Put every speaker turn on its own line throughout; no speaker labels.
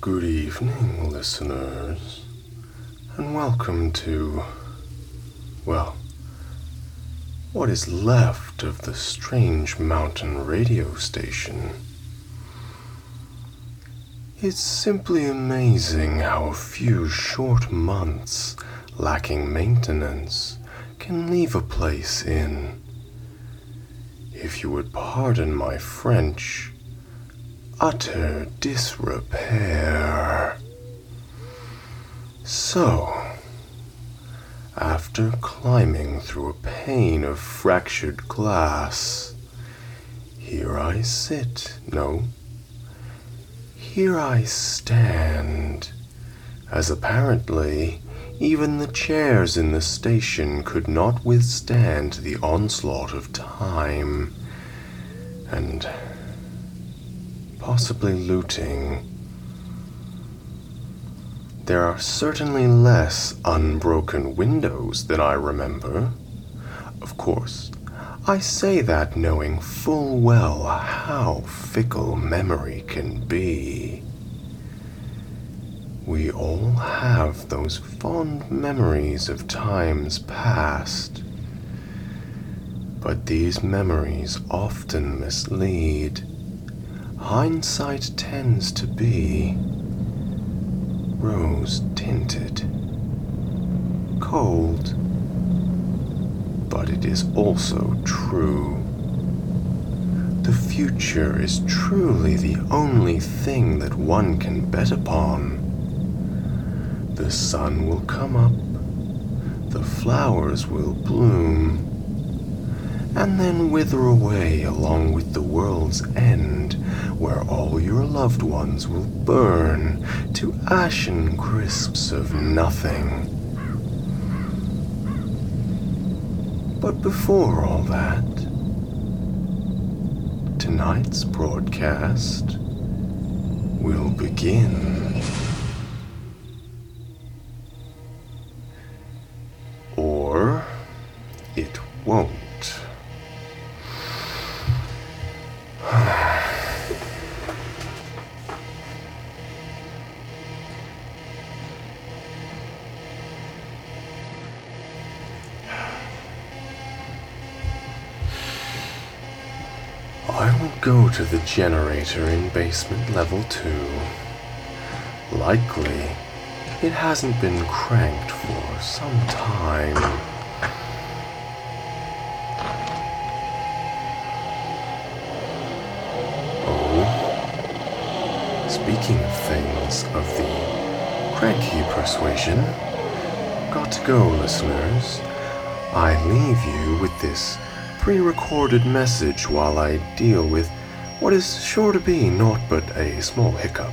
Good evening, listeners, and welcome to, well, what is left of the Strange Mountain radio station. It's simply amazing how a few short months lacking maintenance can leave a place in, if you would pardon my French, utter disrepair. So, after climbing through a pane of fractured glass, here I sit, no, here I stand, as apparently even the chairs in the station could not withstand the onslaught of time and possibly looting. There are certainly less unbroken windows than I remember. Of course, I say that knowing full well how fickle memory can be. We all have those fond memories of times past. But these memories often mislead. Hindsight tends to be rose tinted, cold, but it is also true. The future is truly the only thing that one can bet upon. The sun will come up, the flowers will bloom, and then wither away along with the world's end, where all your loved ones will burn to ashen crisps of nothing. But before all that, tonight's broadcast will begin. Or it won't. To the generator in basement level 2. Likely, it hasn't been cranked for some time. Oh, speaking of things of the cranky persuasion, got to go, listeners. I leave you with this pre recorded message while I deal with what is sure to be naught but a small hiccup.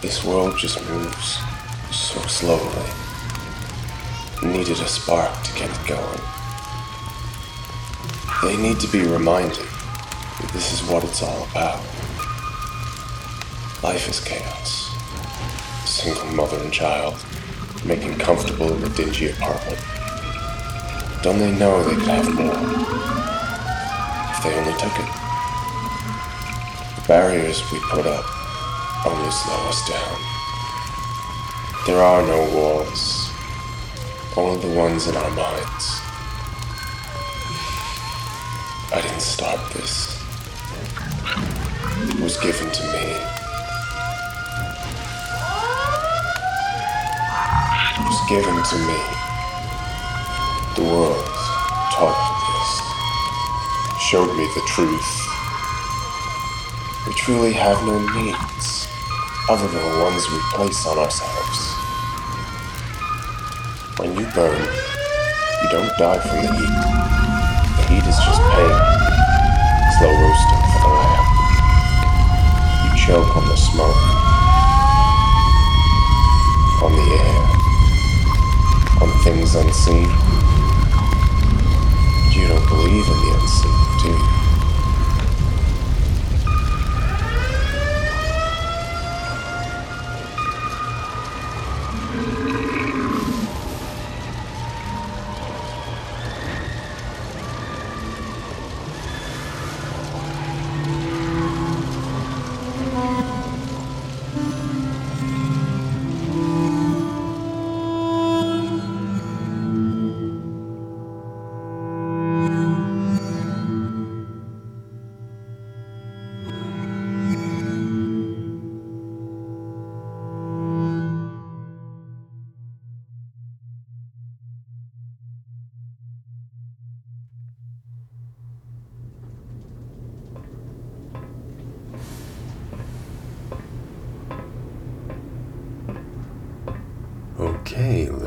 This world just moves so slowly. Needed a spark to get it going. They need to be reminded that this is what it's all about. Life is chaos. A single mother and child making comfortable in a dingy apartment. Don't they know they could have more? If they only took it. Barriers we put up only slow us down. There are no walls, only the ones in our minds. I didn't start this. It was given to me. It was given to me. The world taught me this. Showed me the truth. We truly have no needs other than the ones we place on ourselves. When you burn, you don't die from the heat. The heat is just pain, slow roasting for the lamb. You choke on the smoke, on the air, on things unseen. You don't believe in the unseen, do you?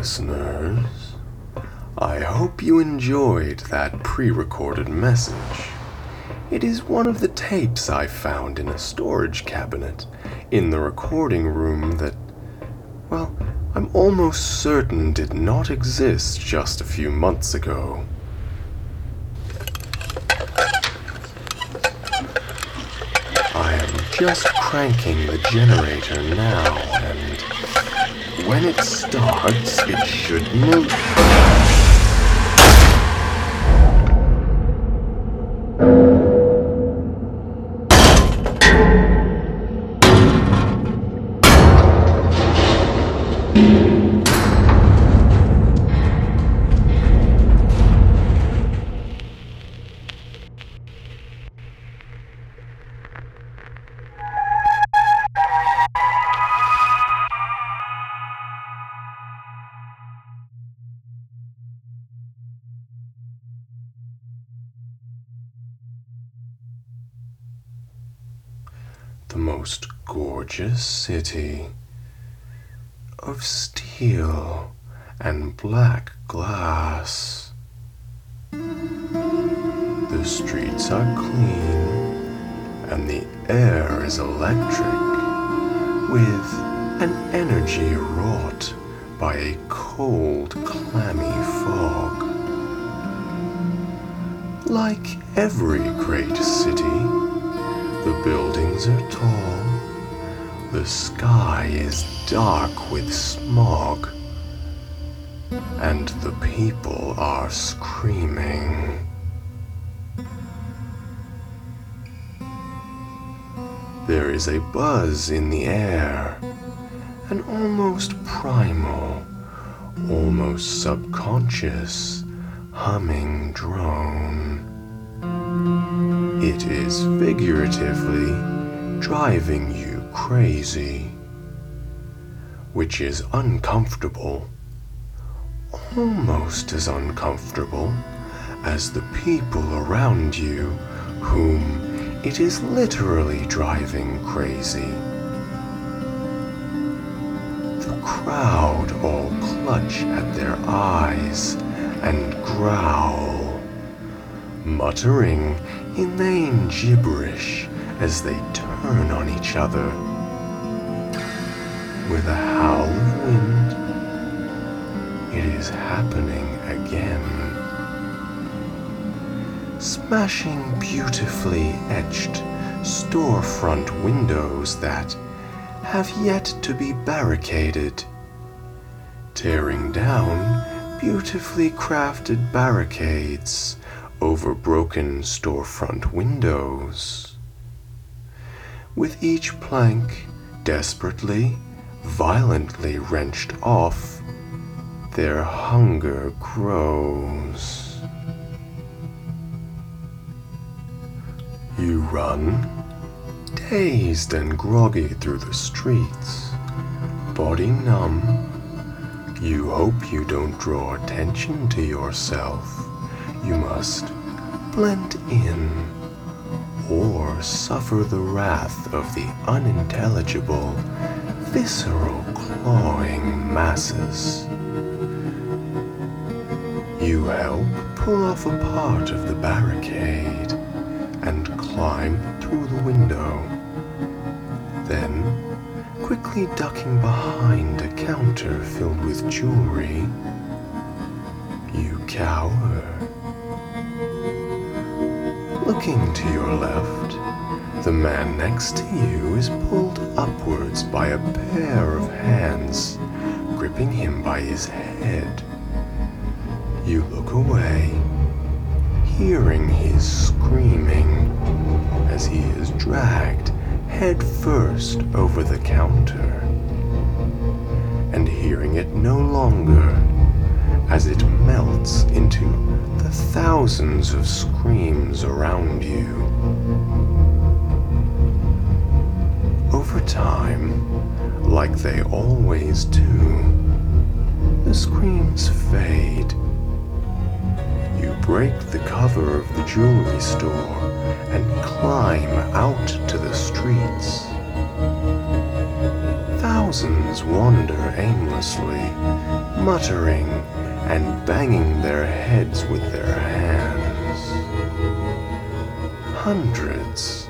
Listeners. I hope you enjoyed that pre recorded message. It is one of the tapes I found in a storage cabinet in the recording room that, well, I'm almost certain did not exist just a few months ago. I am just cranking the generator now, when it starts, it should move. Gorgeous city of steel and black glass. The streets are clean and the air is electric with an energy wrought by a cold, clammy fog. Like every great city, the buildings are tall. The sky is dark with smog. And the people are screaming. There is a buzz in the air, an almost primal, almost subconscious humming drone. It is figuratively driving you crazy, which is uncomfortable, almost as uncomfortable as the people around you whom it is literally driving crazy. The crowd all clutch at their eyes and growl, muttering inane gibberish as they turn on each other. With a howl of wind, it is happening again. Smashing beautifully etched storefront windows that have yet to be barricaded. Tearing down beautifully crafted barricades over broken storefront windows. With each plank desperately, violently wrenched off, their hunger grows. You run, dazed and groggy through the streets, body numb. You hope you don't draw attention to yourself. You must blend in or suffer the wrath of the unintelligible, visceral, clawing masses. You help pull off a part of the barricade and climb through the window. Then, quickly ducking behind a counter filled with jewelry, you cower. Looking to your left, the man next to you is pulled upwards by a pair of hands, gripping him by his head. You look away, hearing his screaming as he is dragged head first over the counter, and hearing it no longer as it melts into the thousands of screams around you. Over time, like they always do, the screams fade you break the cover of the jewelry store and climb out to the streets. Thousands wander aimlessly, muttering and banging their heads with their hands. Hundreds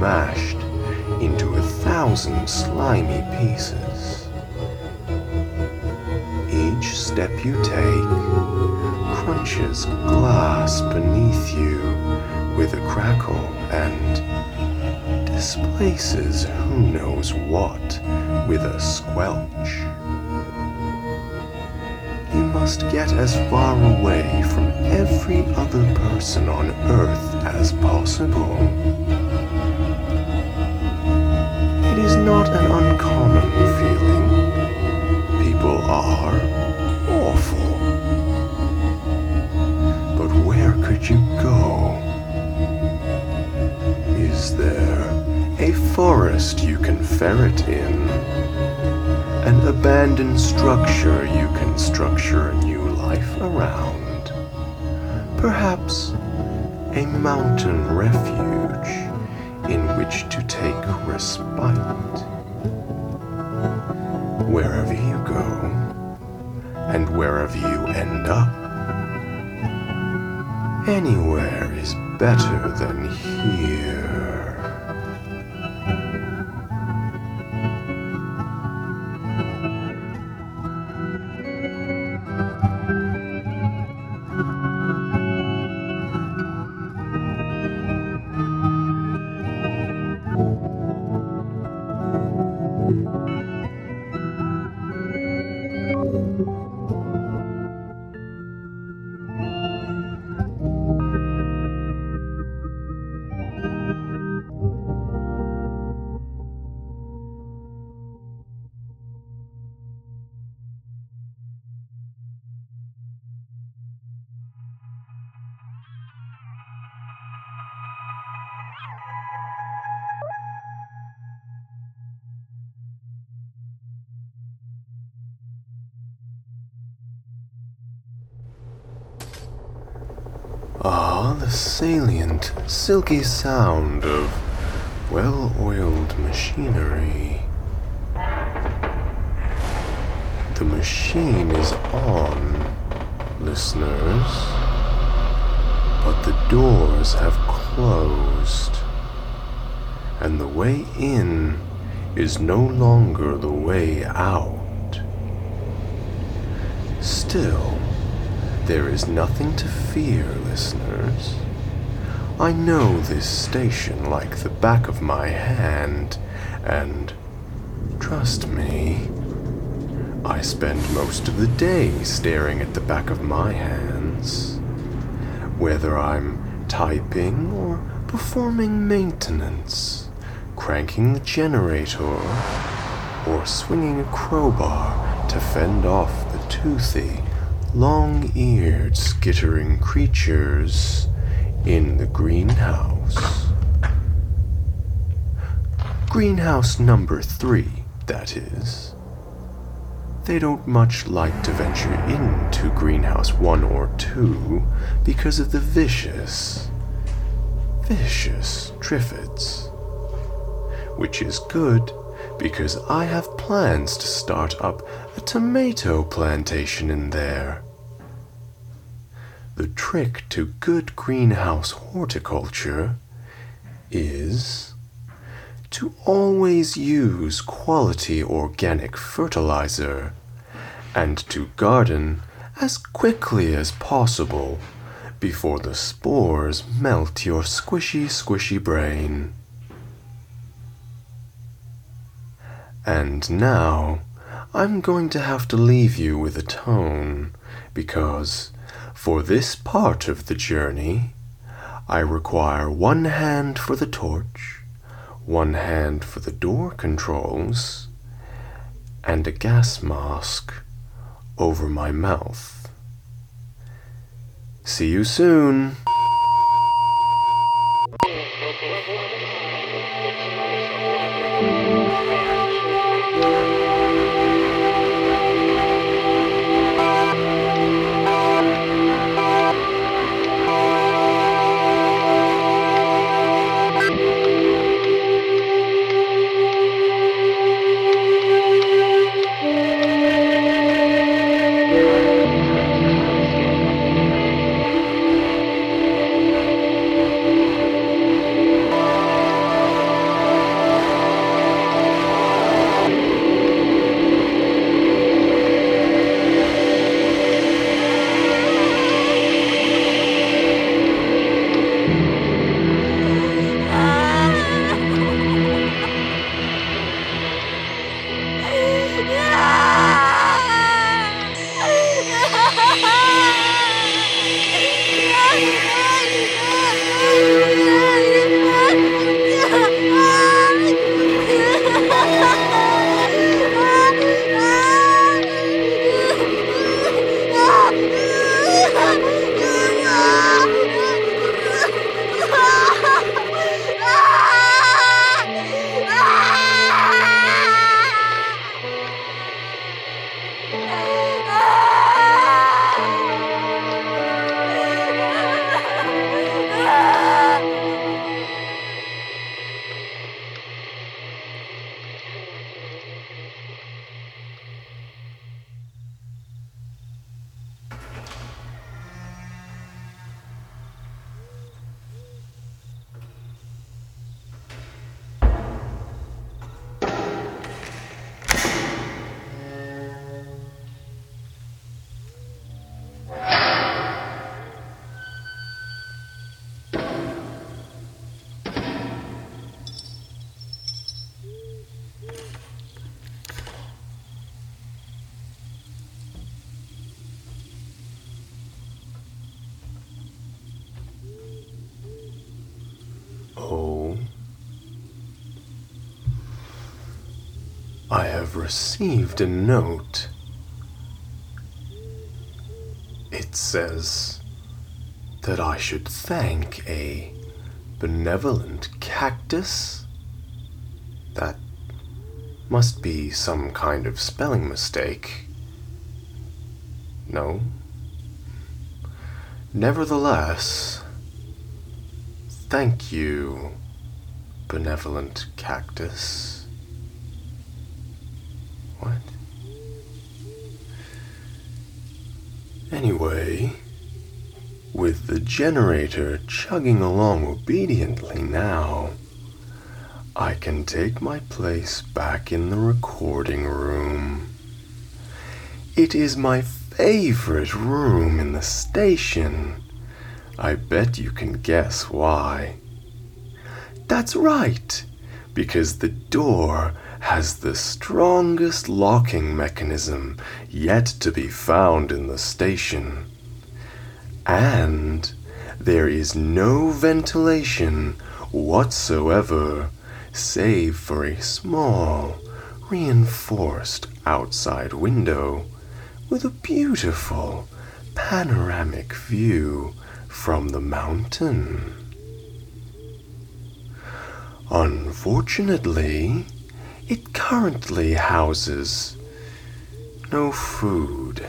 mashed into a thousand slimy pieces each step you take crunches glass beneath you with a crackle and displaces who knows what with a squelch. You must get as far away from every other person on earth as possible. It is not an uncommon feeling people are awful. But where could you go? Is there a forest you can ferret in? An abandoned structure you can structure a new life around? Perhaps a mountain refuge in which to take respite? wherever you go and wherever you end up. Anywhere is better than here. The salient, silky sound of well oiled machinery. The machine is on, listeners. But the doors have closed, and the way in is no longer the way out. Still, there is nothing to fear, listeners. I know this station like the back of my hand, and trust me, I spend most of the day staring at the back of my hands. Whether I'm typing or performing maintenance, cranking the generator, or swinging a crowbar to fend off the toothy, long eared, skittering creatures in the greenhouse. Greenhouse number three, that is. They don't much like to venture into greenhouse one or two because of the vicious, vicious triffids. Which is good because I have plans to start up a tomato plantation in there. The trick to good greenhouse horticulture is to always use quality organic fertilizer and to garden as quickly as possible before the spores melt your squishy, squishy brain. And now, I'm going to have to leave you with a tone because for this part of the journey, I require one hand for the torch, one hand for the door controls, and a gas mask over my mouth. See you soon. received a note. It says that I should thank a benevolent cactus? That must be some kind of spelling mistake. No? Nevertheless, thank you, benevolent cactus. Anyway, with the generator chugging along obediently now, I can take my place back in the recording room. It is my favorite room in the station. I bet you can guess why. That's right, because the door has the strongest locking mechanism yet to be found in the station. And there is no ventilation whatsoever save for a small, reinforced outside window with a beautiful panoramic view from the mountain. Unfortunately, it currently houses no food.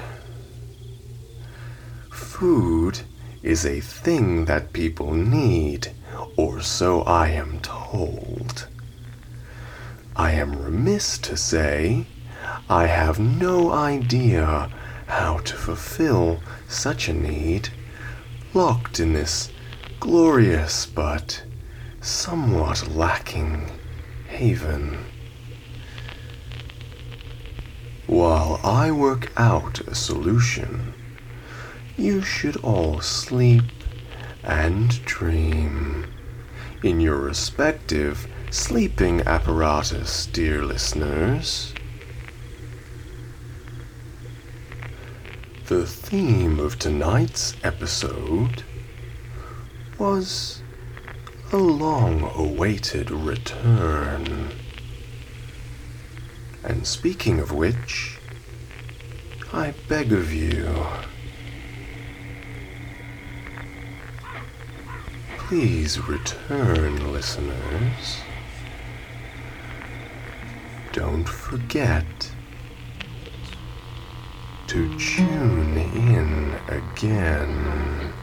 Food is a thing that people need, or so I am told. I am remiss to say I have no idea how to fulfill such a need, locked in this glorious but somewhat lacking haven. While I work out a solution, you should all sleep and dream in your respective sleeping apparatus, dear listeners. The theme of tonight's episode was a long awaited return. And speaking of which, I beg of you, please return, listeners. Don't forget to tune in again.